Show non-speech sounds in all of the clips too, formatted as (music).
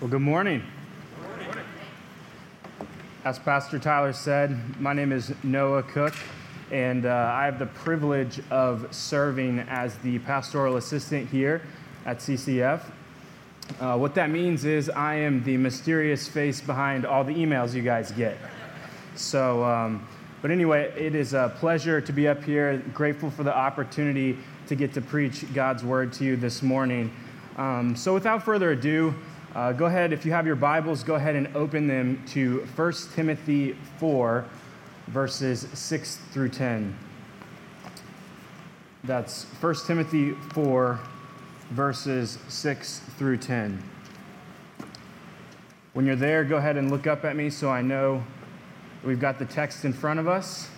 Well, good morning. As Pastor Tyler said, my name is Noah Cook, and uh, I have the privilege of serving as the pastoral assistant here at CCF. Uh, what that means is I am the mysterious face behind all the emails you guys get. So, um, but anyway, it is a pleasure to be up here. Grateful for the opportunity to get to preach God's word to you this morning. Um, so, without further ado, uh, go ahead, if you have your Bibles, go ahead and open them to 1 Timothy 4, verses 6 through 10. That's 1 Timothy 4, verses 6 through 10. When you're there, go ahead and look up at me so I know we've got the text in front of us,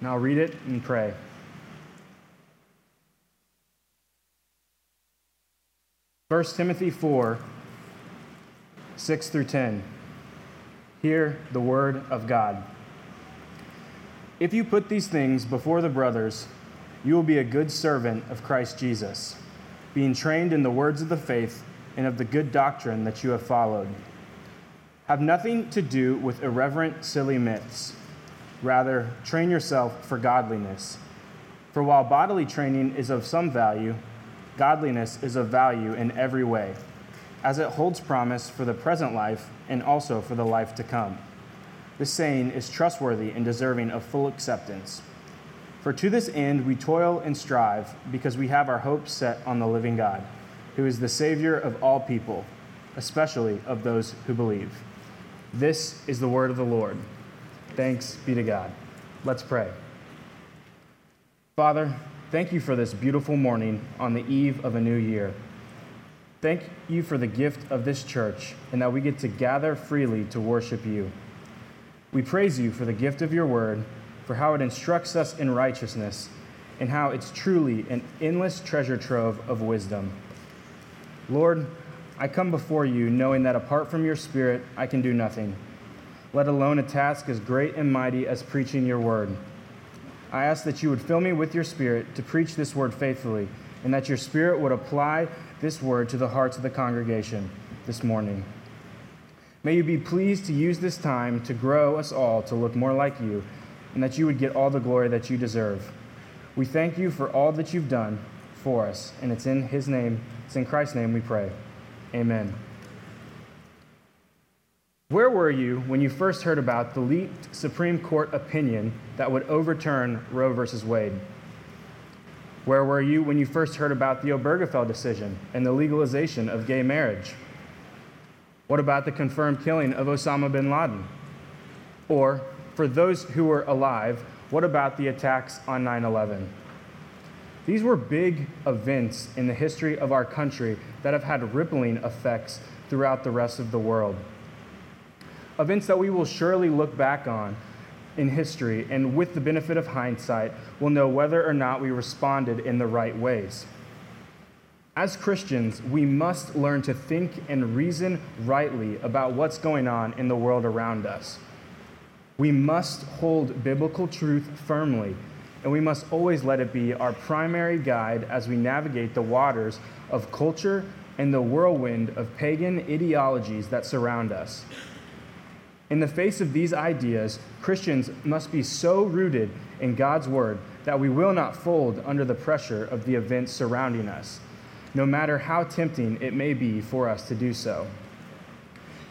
and I'll read it and pray. First Timothy 4 6 through 10. Hear the word of God. If you put these things before the brothers, you will be a good servant of Christ Jesus, being trained in the words of the faith and of the good doctrine that you have followed. Have nothing to do with irreverent, silly myths. Rather, train yourself for godliness. For while bodily training is of some value, godliness is of value in every way as it holds promise for the present life and also for the life to come. This saying is trustworthy and deserving of full acceptance. For to this end we toil and strive, because we have our hope set on the living God, who is the Savior of all people, especially of those who believe. This is the word of the Lord. Thanks be to God. Let's pray. Father, thank you for this beautiful morning on the eve of a new year. Thank you for the gift of this church and that we get to gather freely to worship you. We praise you for the gift of your word, for how it instructs us in righteousness, and how it's truly an endless treasure trove of wisdom. Lord, I come before you knowing that apart from your Spirit, I can do nothing, let alone a task as great and mighty as preaching your word. I ask that you would fill me with your Spirit to preach this word faithfully, and that your Spirit would apply this word to the hearts of the congregation this morning. May you be pleased to use this time to grow us all to look more like you, and that you would get all the glory that you deserve. We thank you for all that you've done for us, and it's in his name, it's in Christ's name we pray. Amen. Where were you when you first heard about the leaked Supreme Court opinion that would overturn Roe versus Wade? Where were you when you first heard about the Obergefell decision and the legalization of gay marriage? What about the confirmed killing of Osama bin Laden? Or, for those who were alive, what about the attacks on 9 11? These were big events in the history of our country that have had rippling effects throughout the rest of the world. Events that we will surely look back on in history, and with the benefit of hindsight, will know whether or not we responded in the right ways. As Christians, we must learn to think and reason rightly about what's going on in the world around us. We must hold biblical truth firmly, and we must always let it be our primary guide as we navigate the waters of culture and the whirlwind of pagan ideologies that surround us. In the face of these ideas, Christians must be so rooted in God's word that we will not fold under the pressure of the events surrounding us, no matter how tempting it may be for us to do so.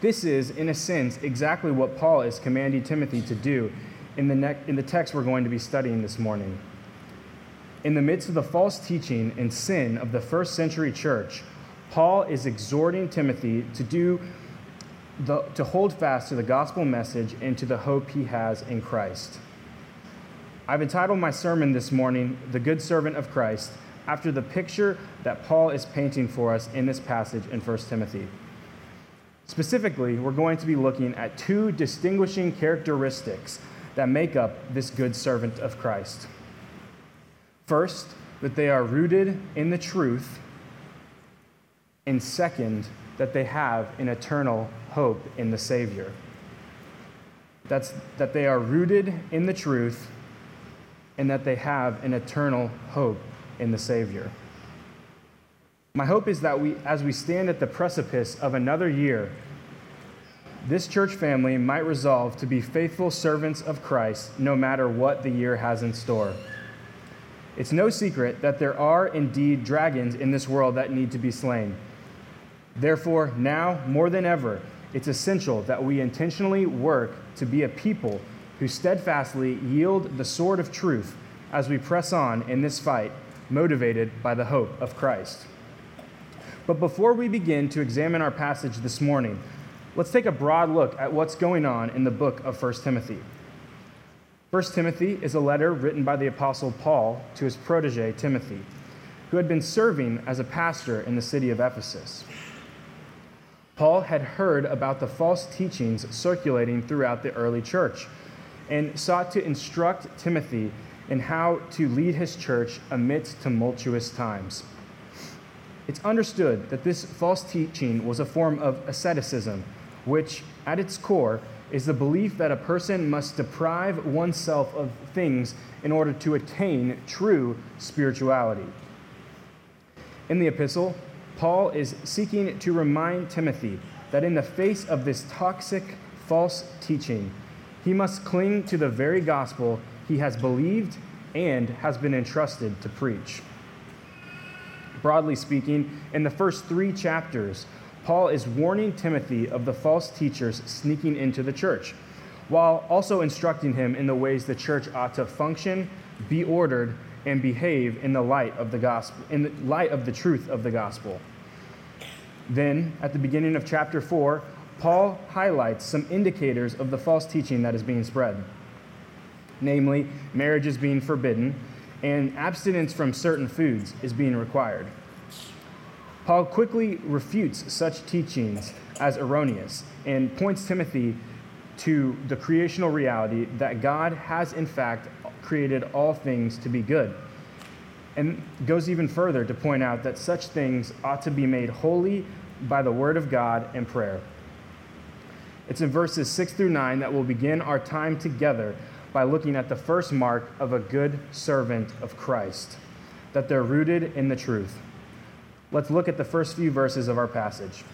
This is, in a sense, exactly what Paul is commanding Timothy to do in the, ne- in the text we're going to be studying this morning. In the midst of the false teaching and sin of the first century church, Paul is exhorting Timothy to do the, to hold fast to the gospel message and to the hope he has in Christ. I've entitled my sermon this morning, The Good Servant of Christ, after the picture that Paul is painting for us in this passage in 1 Timothy. Specifically, we're going to be looking at two distinguishing characteristics that make up this good servant of Christ. First, that they are rooted in the truth, and second, that they have an eternal hope in the Savior. That's that they are rooted in the truth and that they have an eternal hope in the Savior. My hope is that we, as we stand at the precipice of another year, this church family might resolve to be faithful servants of Christ no matter what the year has in store. It's no secret that there are indeed dragons in this world that need to be slain. Therefore, now more than ever, it's essential that we intentionally work to be a people who steadfastly yield the sword of truth as we press on in this fight, motivated by the hope of Christ. But before we begin to examine our passage this morning, let's take a broad look at what's going on in the book of 1 Timothy. 1 Timothy is a letter written by the Apostle Paul to his protege, Timothy, who had been serving as a pastor in the city of Ephesus. Paul had heard about the false teachings circulating throughout the early church and sought to instruct Timothy in how to lead his church amidst tumultuous times. It's understood that this false teaching was a form of asceticism, which, at its core, is the belief that a person must deprive oneself of things in order to attain true spirituality. In the epistle, Paul is seeking to remind Timothy that in the face of this toxic, false teaching, he must cling to the very gospel he has believed and has been entrusted to preach. Broadly speaking, in the first three chapters, Paul is warning Timothy of the false teachers sneaking into the church, while also instructing him in the ways the church ought to function, be ordered, and behave in the light of the gospel, in the light of the truth of the gospel. Then, at the beginning of chapter 4, Paul highlights some indicators of the false teaching that is being spread. Namely, marriage is being forbidden, and abstinence from certain foods is being required. Paul quickly refutes such teachings as erroneous and points Timothy to the creational reality that God has, in fact, created all things to be good. And goes even further to point out that such things ought to be made holy by the word of God and prayer. It's in verses 6 through 9 that we'll begin our time together by looking at the first mark of a good servant of Christ, that they're rooted in the truth. Let's look at the first few verses of our passage.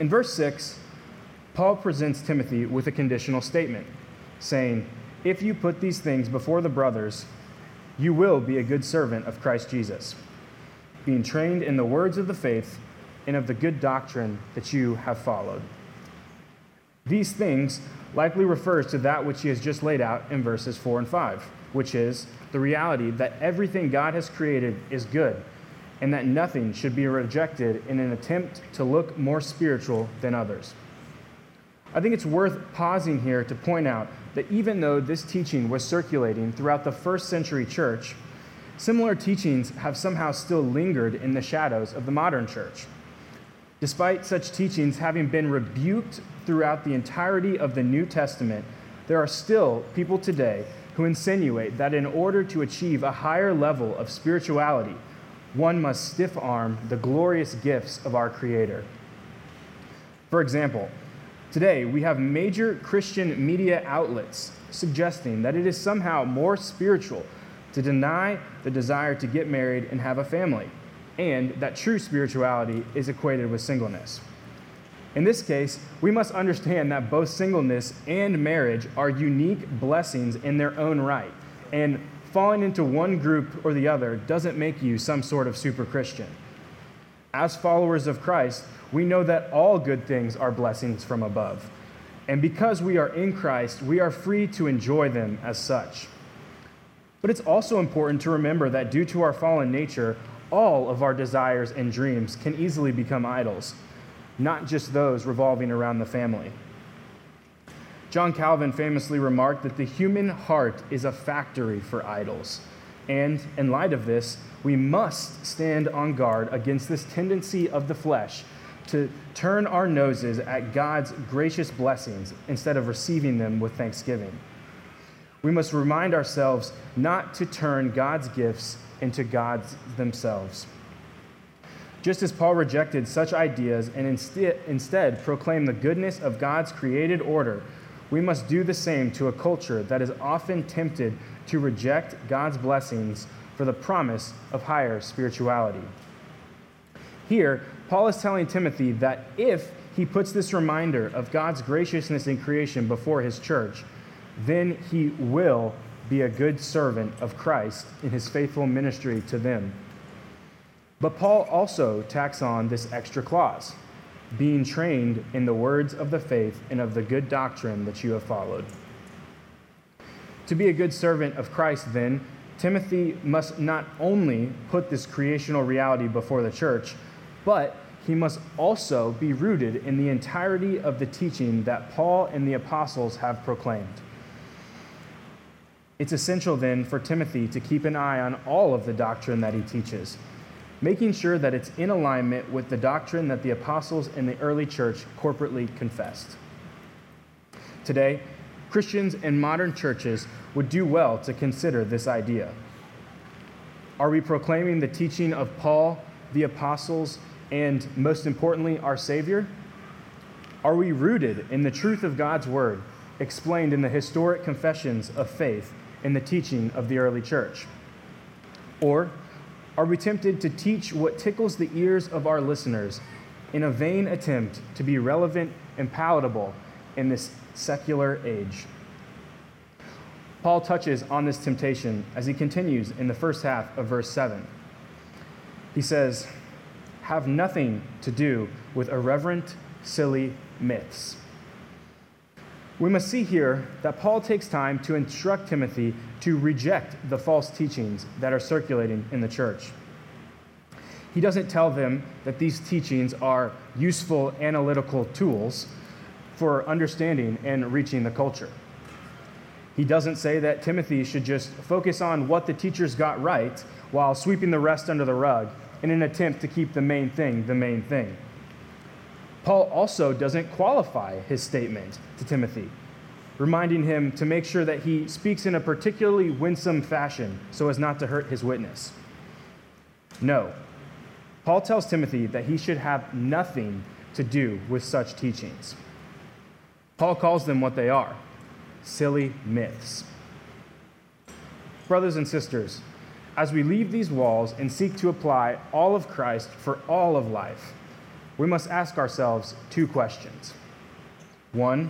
In verse 6, Paul presents Timothy with a conditional statement, saying, If you put these things before the brothers, you will be a good servant of Christ Jesus, being trained in the words of the faith and of the good doctrine that you have followed. These things likely refers to that which he has just laid out in verses 4 and 5, which is the reality that everything God has created is good and that nothing should be rejected in an attempt to look more spiritual than others. I think it's worth pausing here to point out that even though this teaching was circulating throughout the first century church, similar teachings have somehow still lingered in the shadows of the modern church. Despite such teachings having been rebuked throughout the entirety of the New Testament, there are still people today who insinuate that in order to achieve a higher level of spirituality, one must stiff arm the glorious gifts of our Creator. For example, today we have major Christian media outlets suggesting that it is somehow more spiritual to deny the desire to get married and have a family and that true spirituality is equated with singleness. In this case, we must understand that both singleness and marriage are unique blessings in their own right, and falling into one group or the other doesn't make you some sort of super Christian. As followers of Christ, we know that all good things are blessings from above. And because we are in Christ, we are free to enjoy them as such. But it's also important to remember that due to our fallen nature, all of our desires and dreams can easily become idols, not just those revolving around the family. John Calvin famously remarked that the human heart is a factory for idols. And in light of this, we must stand on guard against this tendency of the flesh to turn our noses at God's gracious blessings instead of receiving them with thanksgiving. We must remind ourselves not to turn God's gifts into gods themselves. Just as Paul rejected such ideas and instead, instead proclaimed the goodness of God's created order, we must do the same to a culture that is often tempted to reject God's blessings for the promise of higher spirituality. Here, Paul is telling Timothy that if he puts this reminder of God's graciousness in creation before his church, then he will be a good servant of Christ in his faithful ministry to them. But Paul also tacks on this extra clause being trained in the words of the faith and of the good doctrine that you have followed. To be a good servant of Christ, then, Timothy must not only put this creational reality before the church, but he must also be rooted in the entirety of the teaching that Paul and the apostles have proclaimed. It's essential then for Timothy to keep an eye on all of the doctrine that he teaches, making sure that it's in alignment with the doctrine that the apostles in the early church corporately confessed. Today, Christians in modern churches would do well to consider this idea. Are we proclaiming the teaching of Paul, the apostles, and most importantly, our Savior? Are we rooted in the truth of God's Word, explained in the historic confessions of faith in the teaching of the early church? Or are we tempted to teach what tickles the ears of our listeners in a vain attempt to be relevant and palatable in this secular age? Paul touches on this temptation as he continues in the first half of verse 7. He says, Have nothing to do with irreverent, silly myths we must see here that Paul takes time to instruct Timothy to reject the false teachings that are circulating in the church. He doesn't tell them that these teachings are useful analytical tools for understanding and reaching the culture. He doesn't say that Timothy should just focus on what the teachers got right while sweeping the rest under the rug in an attempt to keep the main thing the main thing. Paul also doesn't qualify his statement to Timothy, reminding him to make sure that he speaks in a particularly winsome fashion so as not to hurt his witness. No. Paul tells Timothy that he should have nothing to do with such teachings. Paul calls them what they are silly myths. Brothers and sisters, as we leave these walls and seek to apply all of Christ for all of life, we must ask ourselves two questions. One,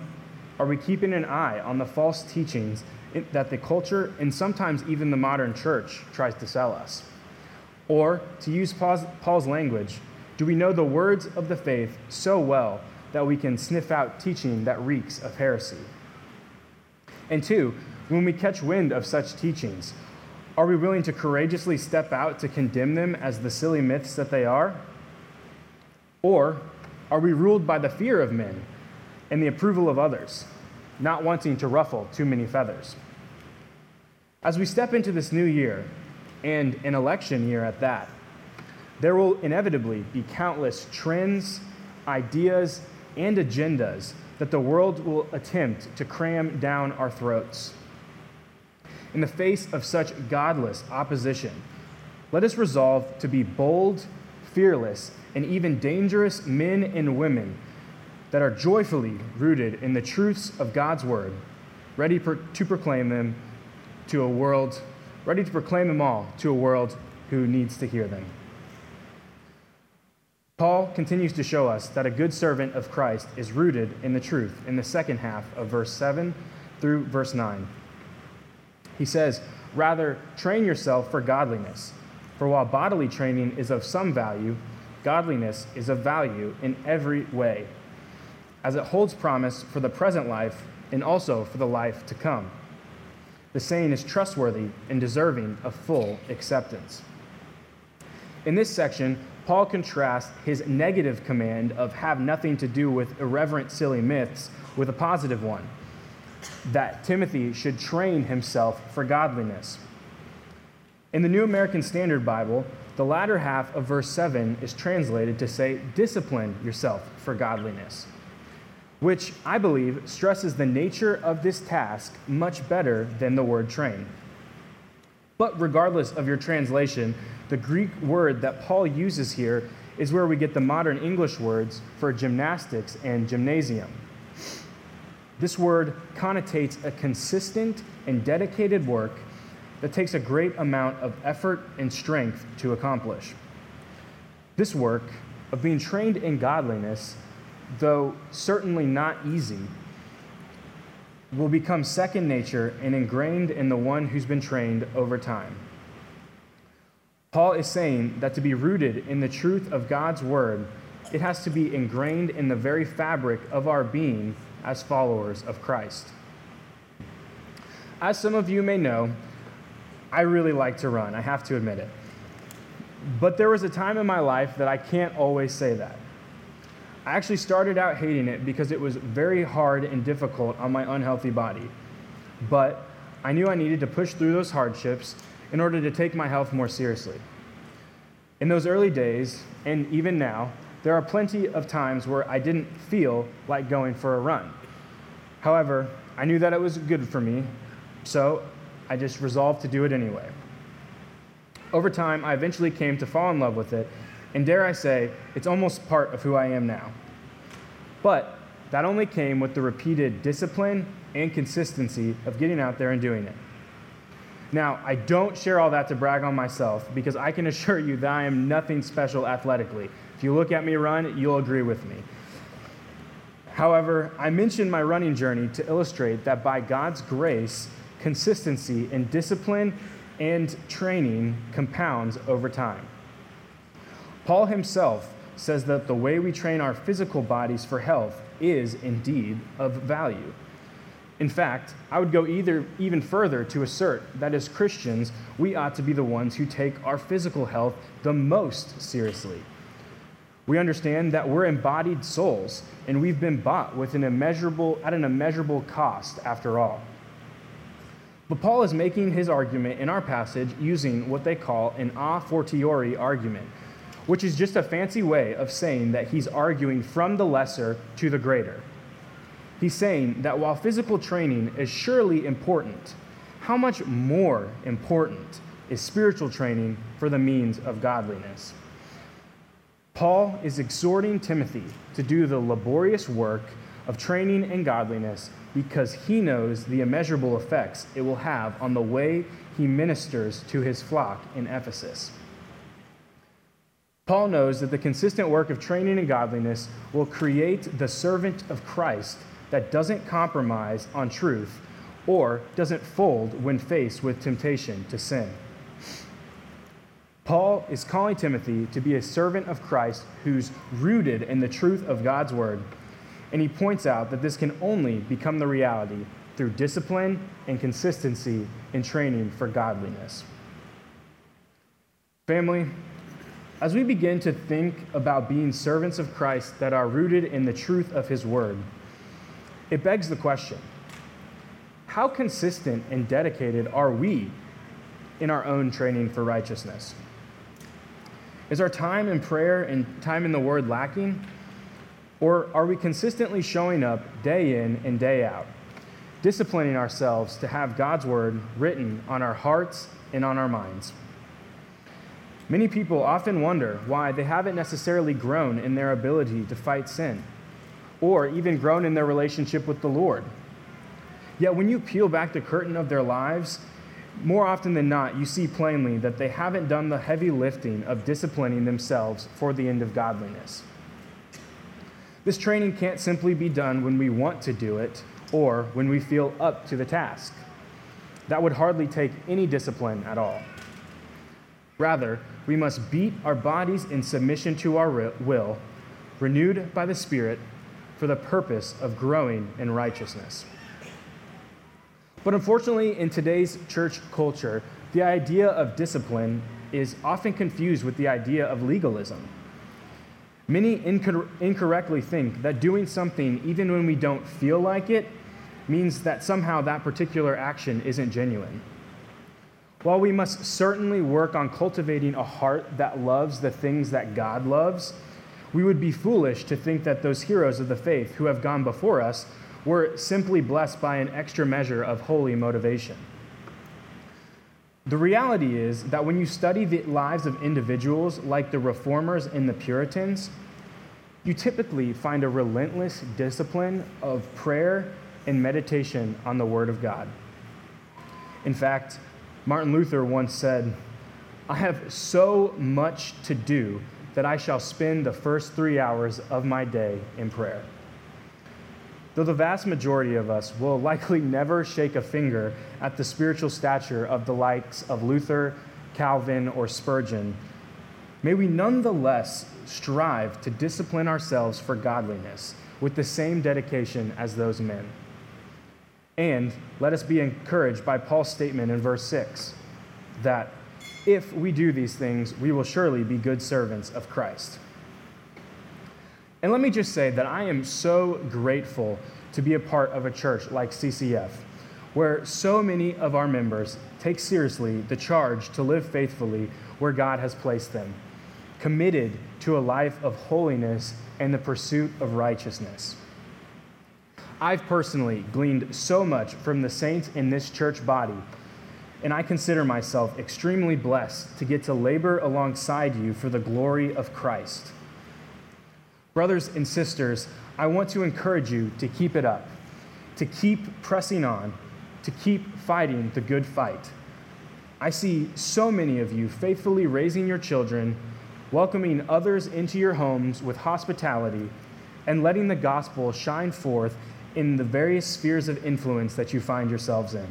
are we keeping an eye on the false teachings that the culture and sometimes even the modern church tries to sell us? Or, to use Paul's language, do we know the words of the faith so well that we can sniff out teaching that reeks of heresy? And two, when we catch wind of such teachings, are we willing to courageously step out to condemn them as the silly myths that they are? Or are we ruled by the fear of men and the approval of others, not wanting to ruffle too many feathers? As we step into this new year, and an election year at that, there will inevitably be countless trends, ideas, and agendas that the world will attempt to cram down our throats. In the face of such godless opposition, let us resolve to be bold, fearless, and even dangerous men and women that are joyfully rooted in the truths of God's word, ready per, to proclaim them to a world, ready to proclaim them all to a world who needs to hear them. Paul continues to show us that a good servant of Christ is rooted in the truth in the second half of verse 7 through verse 9. He says, Rather, train yourself for godliness. For while bodily training is of some value, godliness is of value in every way, as it holds promise for the present life and also for the life to come. The saying is trustworthy and deserving of full acceptance. In this section, Paul contrasts his negative command of have nothing to do with irreverent, silly myths with a positive one that Timothy should train himself for godliness. In the New American Standard Bible, the latter half of verse 7 is translated to say, discipline yourself for godliness, which I believe stresses the nature of this task much better than the word train. But regardless of your translation, the Greek word that Paul uses here is where we get the modern English words for gymnastics and gymnasium. This word connotates a consistent and dedicated work that takes a great amount of effort and strength to accomplish. This work of being trained in godliness, though certainly not easy, will become second nature and ingrained in the one who's been trained over time. Paul is saying that to be rooted in the truth of God's word, it has to be ingrained in the very fabric of our being as followers of Christ. As some of you may know, I really like to run, I have to admit it. But there was a time in my life that I can't always say that. I actually started out hating it because it was very hard and difficult on my unhealthy body. But I knew I needed to push through those hardships in order to take my health more seriously. In those early days, and even now, there are plenty of times where I didn't feel like going for a run. However, I knew that it was good for me, so I just resolved to do it anyway. Over time, I eventually came to fall in love with it, and dare I say, it's almost part of who I am now. But that only came with the repeated discipline and consistency of getting out there and doing it. Now, I don't share all that to brag on myself because I can assure you that I am nothing special athletically. If you look at me run, you'll agree with me. However, I mentioned my running journey to illustrate that by God's grace, consistency in discipline and training compounds over time. Paul himself says that the way we train our physical bodies for health is indeed of value. In fact, I would go either even further to assert that as Christians, we ought to be the ones who take our physical health the most seriously. We understand that we're embodied souls and we've been bought with an immeasurable at an immeasurable cost after all. But Paul is making his argument in our passage using what they call an a fortiori argument, which is just a fancy way of saying that he's arguing from the lesser to the greater. He's saying that while physical training is surely important, how much more important is spiritual training for the means of godliness? Paul is exhorting Timothy to do the laborious work of training in godliness because he knows the immeasurable effects it will have on the way he ministers to his flock in Ephesus. Paul knows that the consistent work of training in godliness will create the servant of Christ that doesn't compromise on truth or doesn't fold when faced with temptation to sin. Paul is calling Timothy to be a servant of Christ who's rooted in the truth of God's word and he points out that this can only become the reality through discipline and consistency in training for godliness. Family, as we begin to think about being servants of Christ that are rooted in the truth of his word, it begs the question how consistent and dedicated are we in our own training for righteousness? Is our time in prayer and time in the word lacking? Or are we consistently showing up day in and day out, disciplining ourselves to have God's word written on our hearts and on our minds? Many people often wonder why they haven't necessarily grown in their ability to fight sin, or even grown in their relationship with the Lord. Yet when you peel back the curtain of their lives, more often than not, you see plainly that they haven't done the heavy lifting of disciplining themselves for the end of godliness. This training can't simply be done when we want to do it or when we feel up to the task. That would hardly take any discipline at all. Rather, we must beat our bodies in submission to our will, renewed by the Spirit, for the purpose of growing in righteousness. But unfortunately, in today's church culture, the idea of discipline is often confused with the idea of legalism. Many incor- incorrectly think that doing something, even when we don't feel like it, means that somehow that particular action isn't genuine. While we must certainly work on cultivating a heart that loves the things that God loves, we would be foolish to think that those heroes of the faith who have gone before us were simply blessed by an extra measure of holy motivation. The reality is that when you study the lives of individuals like the reformers and the Puritans, you typically find a relentless discipline of prayer and meditation on the Word of God. In fact, Martin Luther once said, I have so much to do that I shall spend the first three hours of my day in prayer. Though the vast majority of us will (laughs) likely never shake a finger at the spiritual stature of the likes of Luther, Calvin, or Spurgeon, may we nonetheless strive to discipline ourselves for godliness with the same dedication as those men. And let us be encouraged by Paul's statement in verse 6 that if we do these things, we will surely be good servants of Christ. And let me just say that I am so grateful to be a part of a church like CCF, where so many of our members take seriously the charge to live faithfully where God has placed them, committed to a life of holiness and the pursuit of righteousness. I've personally gleaned so much from the saints in this church body, and I consider myself extremely blessed to get to labor alongside you for the glory of Christ. Brothers and sisters, I want to encourage you to keep it up, to keep pressing on, to keep fighting the good fight. I see so many of you faithfully raising your children, welcoming others into your homes with hospitality, and letting the gospel shine forth in the various spheres of influence that you find yourselves in.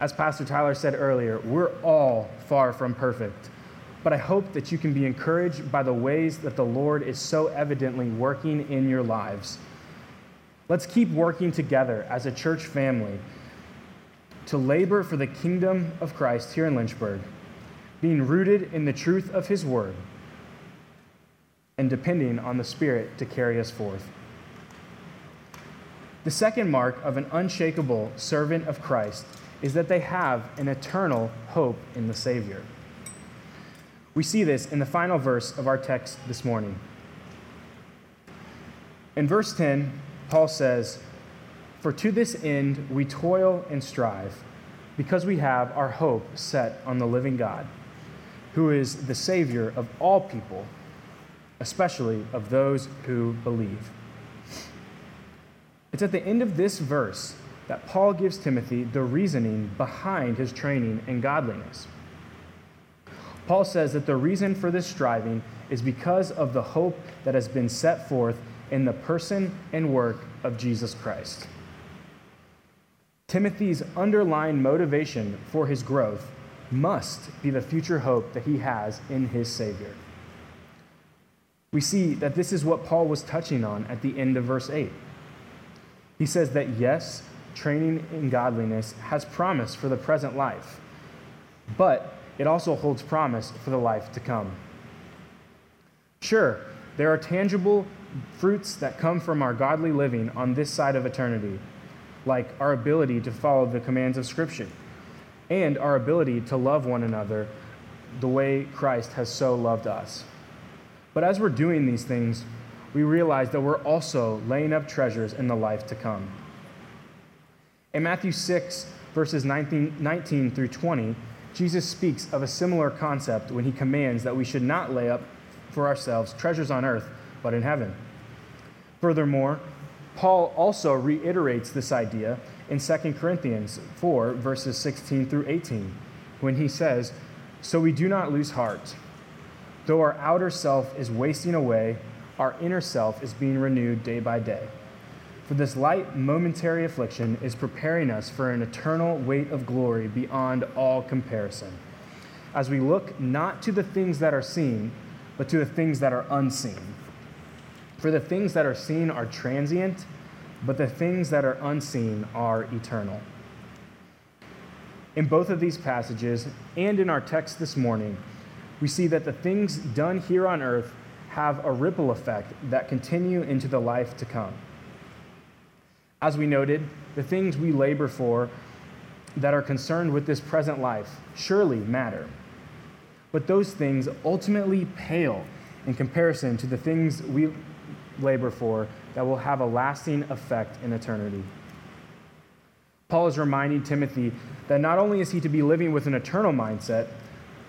As Pastor Tyler said earlier, we're all far from perfect, but I hope that you can be encouraged by the ways that the Lord is so evidently working in your lives. Let's keep working together as a church family to labor for the kingdom of Christ here in Lynchburg, being rooted in the truth of His Word and depending on the Spirit to carry us forth. The second mark of an unshakable servant of Christ is that they have an eternal hope in the Savior. We see this in the final verse of our text this morning. In verse 10, Paul says, For to this end we toil and strive, because we have our hope set on the living God, who is the Savior of all people, especially of those who believe. It's at the end of this verse that Paul gives Timothy the reasoning behind his training in godliness. Paul says that the reason for this striving is because of the hope that has been set forth in the person and work of Jesus Christ. Timothy's underlying motivation for his growth must be the future hope that he has in his Savior. We see that this is what Paul was touching on at the end of verse 8. He says that yes, training in godliness has promise for the present life, but it also holds promise for the life to come. Sure, there are tangible fruits that come from our godly living on this side of eternity, like our ability to follow the commands of Scripture and our ability to love one another the way Christ has so loved us. But as we're doing these things, we realize that we're also laying up treasures in the life to come. In Matthew 6, verses 19, 19, through 20, Jesus speaks of a similar concept when he commands that we should not lay up for ourselves treasures on earth, but in heaven. Furthermore, Paul also reiterates this idea in 2 Corinthians 4, verses 16 through 18, when he says, So we do not lose heart. Though our outer self is wasting away, our inner self is being renewed day by day. For this light, momentary affliction is preparing us for an eternal weight of glory beyond all comparison. As we look not to the things that are seen, but to the things that are unseen. For the things that are seen are transient, but the things that are unseen are eternal. In both of these passages and in our text this morning, we see that the things done here on earth have a ripple effect that continue into the life to come. As we noted, the things we labor for that are concerned with this present life surely matter. But those things ultimately pale in comparison to the things we labor for that will have a lasting effect in eternity. Paul is reminding Timothy that not only is he to be living with an eternal mindset,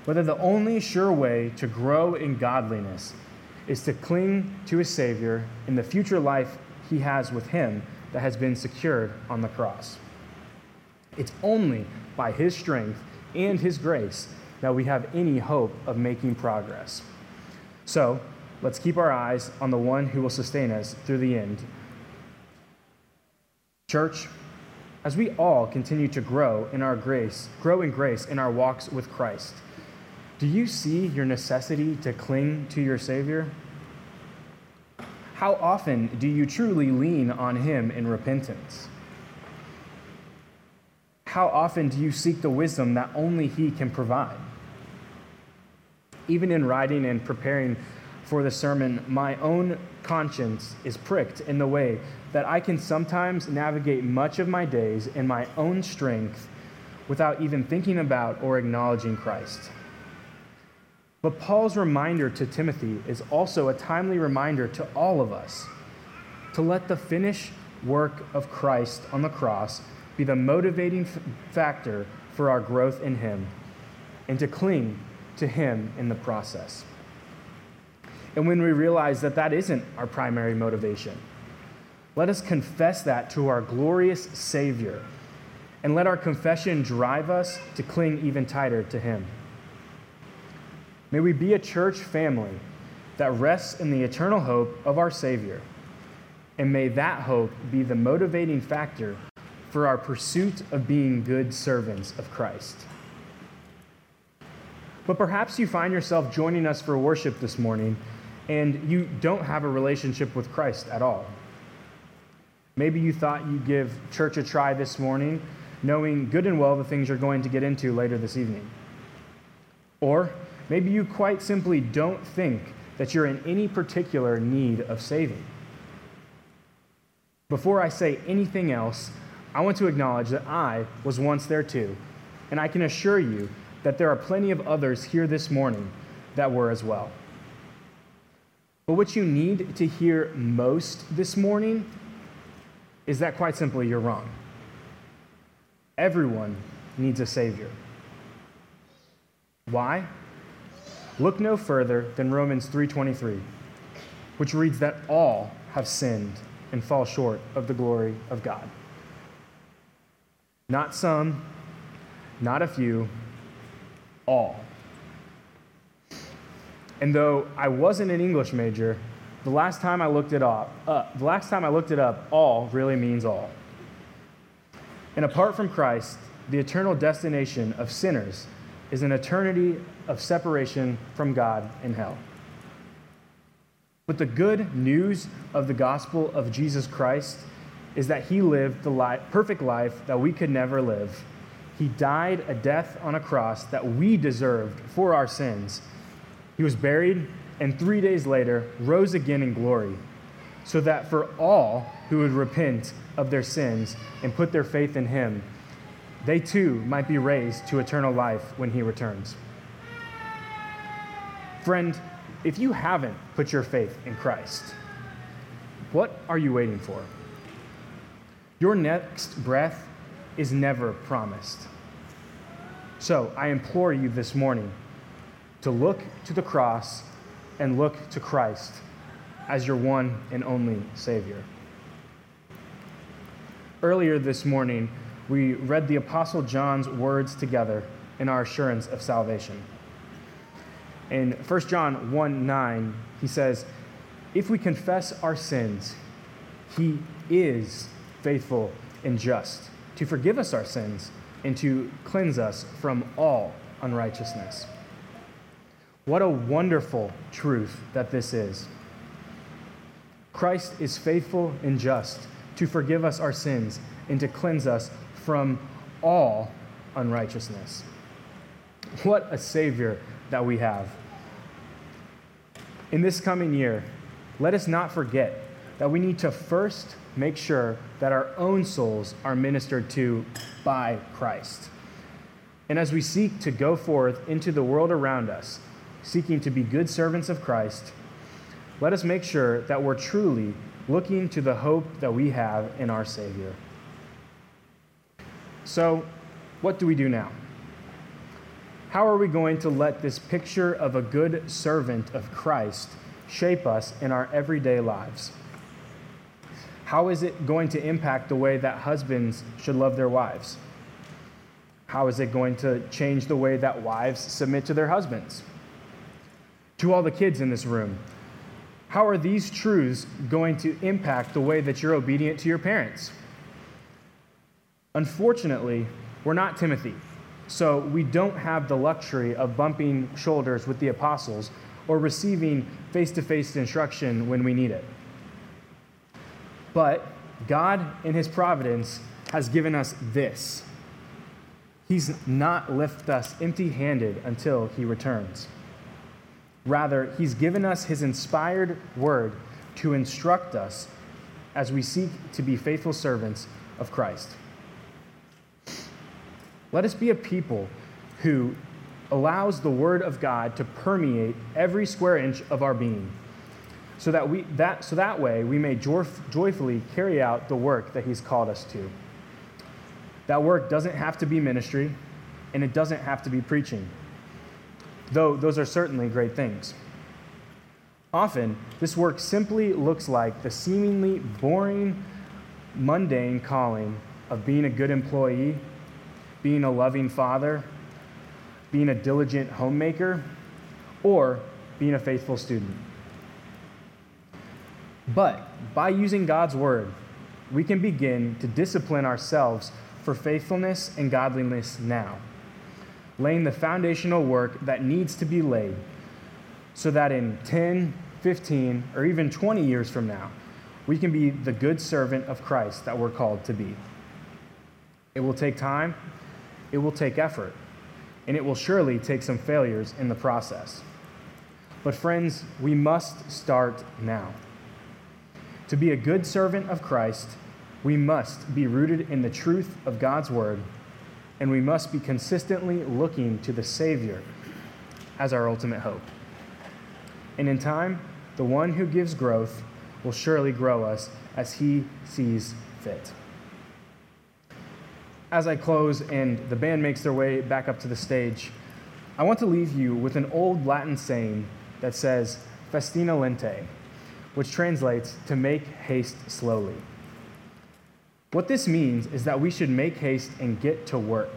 but that the only sure way to grow in godliness is to cling to his Savior in the future life he has with him that has been secured on the cross. It's only by his strength and his grace that we have any hope of making progress. So, let's keep our eyes on the one who will sustain us through the end. Church, as we all continue to grow in our grace, grow in grace in our walks with Christ, do you see your necessity to cling to your Savior? How often do you truly lean on Him in repentance? How often do you seek the wisdom that only He can provide? Even in writing and preparing for the sermon, my own conscience is pricked in the way that I can sometimes navigate much of my days in my own strength without even thinking about or acknowledging Christ. But Paul's reminder to Timothy is also a timely reminder to all of us to let the finished work of Christ on the cross be the motivating f- factor for our growth in Him and to cling to Him in the process. And when we realize that that isn't our primary motivation, let us confess that to our glorious Savior and let our confession drive us to cling even tighter to Him. May we be a church family that rests in the eternal hope of our Savior, and may that hope be the motivating factor for our pursuit of being good servants of Christ. But perhaps you find yourself joining us for worship this morning and you don't have a relationship with Christ at all. Maybe you thought you'd give church a try this morning, knowing good and well the things you're going to get into later this evening. Or maybe you quite simply don't think that you're in any particular need of saving. Before I say anything else, I want to acknowledge that I was once there too, and I can assure you that there are plenty of others here this morning that were as well. But what you need to hear most this morning is that quite simply you're wrong. Everyone needs a Savior. Why? Look no further than Romans 3:23, which reads that all have sinned and fall short of the glory of God. Not some, not a few, all. And though I wasn't an English major, the last time I looked it up, uh, the last time I looked it up, all really means all. And apart from Christ, the eternal destination of sinners is an eternity of separation from God in hell. But the good news of the gospel of Jesus Christ is that he lived the perfect life that we could never live. He died a death on a cross that we deserved for our sins he was buried, and three days later rose again in glory, so that for all who would repent of their sins and put their faith in him, they too might be raised to eternal life when he returns. Friend, if you haven't put your faith in Christ, what are you waiting for? Your next breath is never promised. So I implore you this morning to look to the cross and look to Christ as your one and only Savior. Earlier this morning, we read the Apostle John's words together in our assurance of salvation. In 1 John 1 9, he says, If we confess our sins, he is faithful and just to forgive us our sins and to cleanse us from all unrighteousness. What a wonderful truth that this is. Christ is faithful and just to forgive us our sins and to cleanse us from all unrighteousness. What a Savior that we have. In this coming year, let us not forget that we need to first make sure that our own souls are ministered to by Christ. And as we seek to go forth into the world around us, seeking to be good servants of Christ, let us make sure that we're truly looking to the hope that we have in our Savior. So, what do we do now? How are we going to let this picture of a good servant of Christ shape us in our everyday lives? How is it going to impact the way that husbands should love their wives? How is it going to change the way that wives submit to their husbands? To all the kids in this room, how are these truths going to impact the way that you're obedient to your parents? Unfortunately, we're not Timothy, so we don't have the luxury of bumping shoulders with the apostles or receiving face to face instruction when we need it. But God, in His providence, has given us this. He's not left us empty handed until He returns. Rather, He's given us His inspired word to instruct us as we seek to be faithful servants of Christ. Let us be a people who allows the word of God to permeate every square inch of our being. So that, we, that, so that way we may joy, joyfully carry out the work that he's called us to. That work doesn't have to be ministry, and it doesn't have to be preaching, though those are certainly great things. Often, this work simply looks like the seemingly boring, mundane calling of being a good employee being a loving father, being a diligent homemaker, or being a faithful student. But by using God's word, we can begin to discipline ourselves for faithfulness and godliness now, laying the foundational work that needs to be laid so that in 10, 15, or even 20 years from now, we can be the good servant of Christ that we're called to be. It will take time, it will take effort, and it will surely take some failures in the process. But, friends, we must start now. To be a good servant of Christ, we must be rooted in the truth of God's word, and we must be consistently looking to the Savior as our ultimate hope. And in time, the one who gives growth will surely grow us as he sees fit as I close and the band makes their way back up to the stage, I want to leave you with an old Latin saying that says, festina lente, which translates to make haste slowly. What this means is that we should make haste and get to work.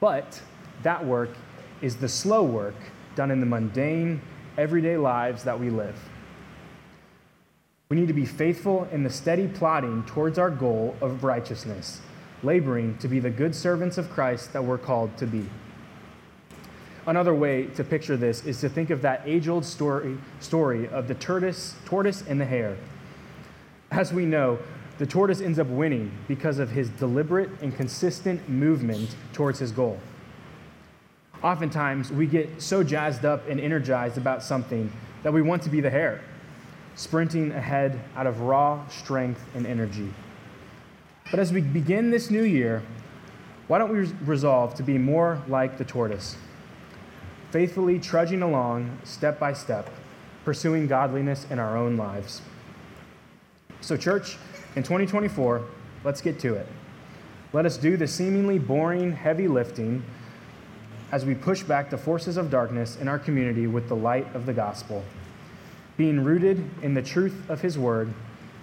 But that work is the slow work done in the mundane, everyday lives that we live. We need to be faithful in the steady plodding towards our goal of righteousness laboring to be the good servants of Christ that we're called to be. Another way to picture this is to think of that age old story, story of the tortoise, tortoise and the hare. As we know, the tortoise ends up winning because of his deliberate and consistent movement towards his goal. Oftentimes, we get so jazzed up and energized about something that we want to be the hare, sprinting ahead out of raw strength and energy. But as we begin this new year, why don't we resolve to be more like the tortoise, faithfully trudging along step by step, pursuing godliness in our own lives? So, church, in 2024, let's get to it. Let us do the seemingly boring, heavy lifting as we push back the forces of darkness in our community with the light of the gospel, being rooted in the truth of His word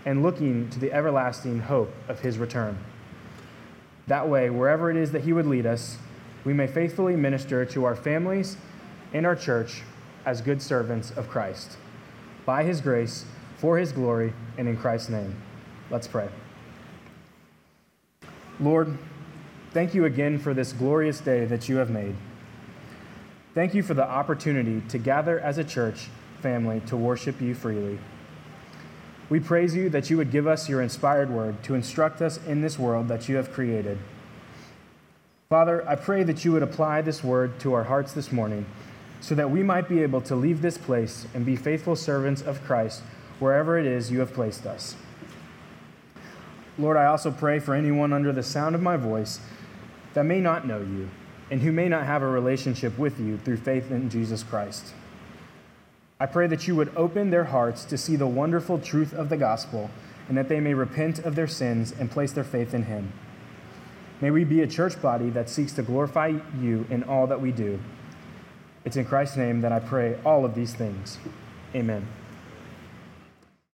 and looking to the everlasting hope of his return. That way, wherever it is that he would lead us, we may faithfully minister to our families and our church as good servants of Christ. By his grace, for his glory, and in Christ's name. Let's pray. Lord, thank you again for this glorious day that you have made. Thank you for the opportunity to gather as a church family to worship you freely. We praise you that you would give us your inspired word to instruct us in this world that you have created. Father, I pray that you would apply this word to our hearts this morning so that we might be able to leave this place and be faithful servants of Christ wherever it is you have placed us. Lord, I also pray for anyone under the sound of my voice that may not know you and who may not have a relationship with you through faith in Jesus Christ. I pray that you would open their hearts to see the wonderful truth of the gospel and that they may repent of their sins and place their faith in Him. May we be a church body that seeks to glorify you in all that we do. It's in Christ's name that I pray all of these things. Amen.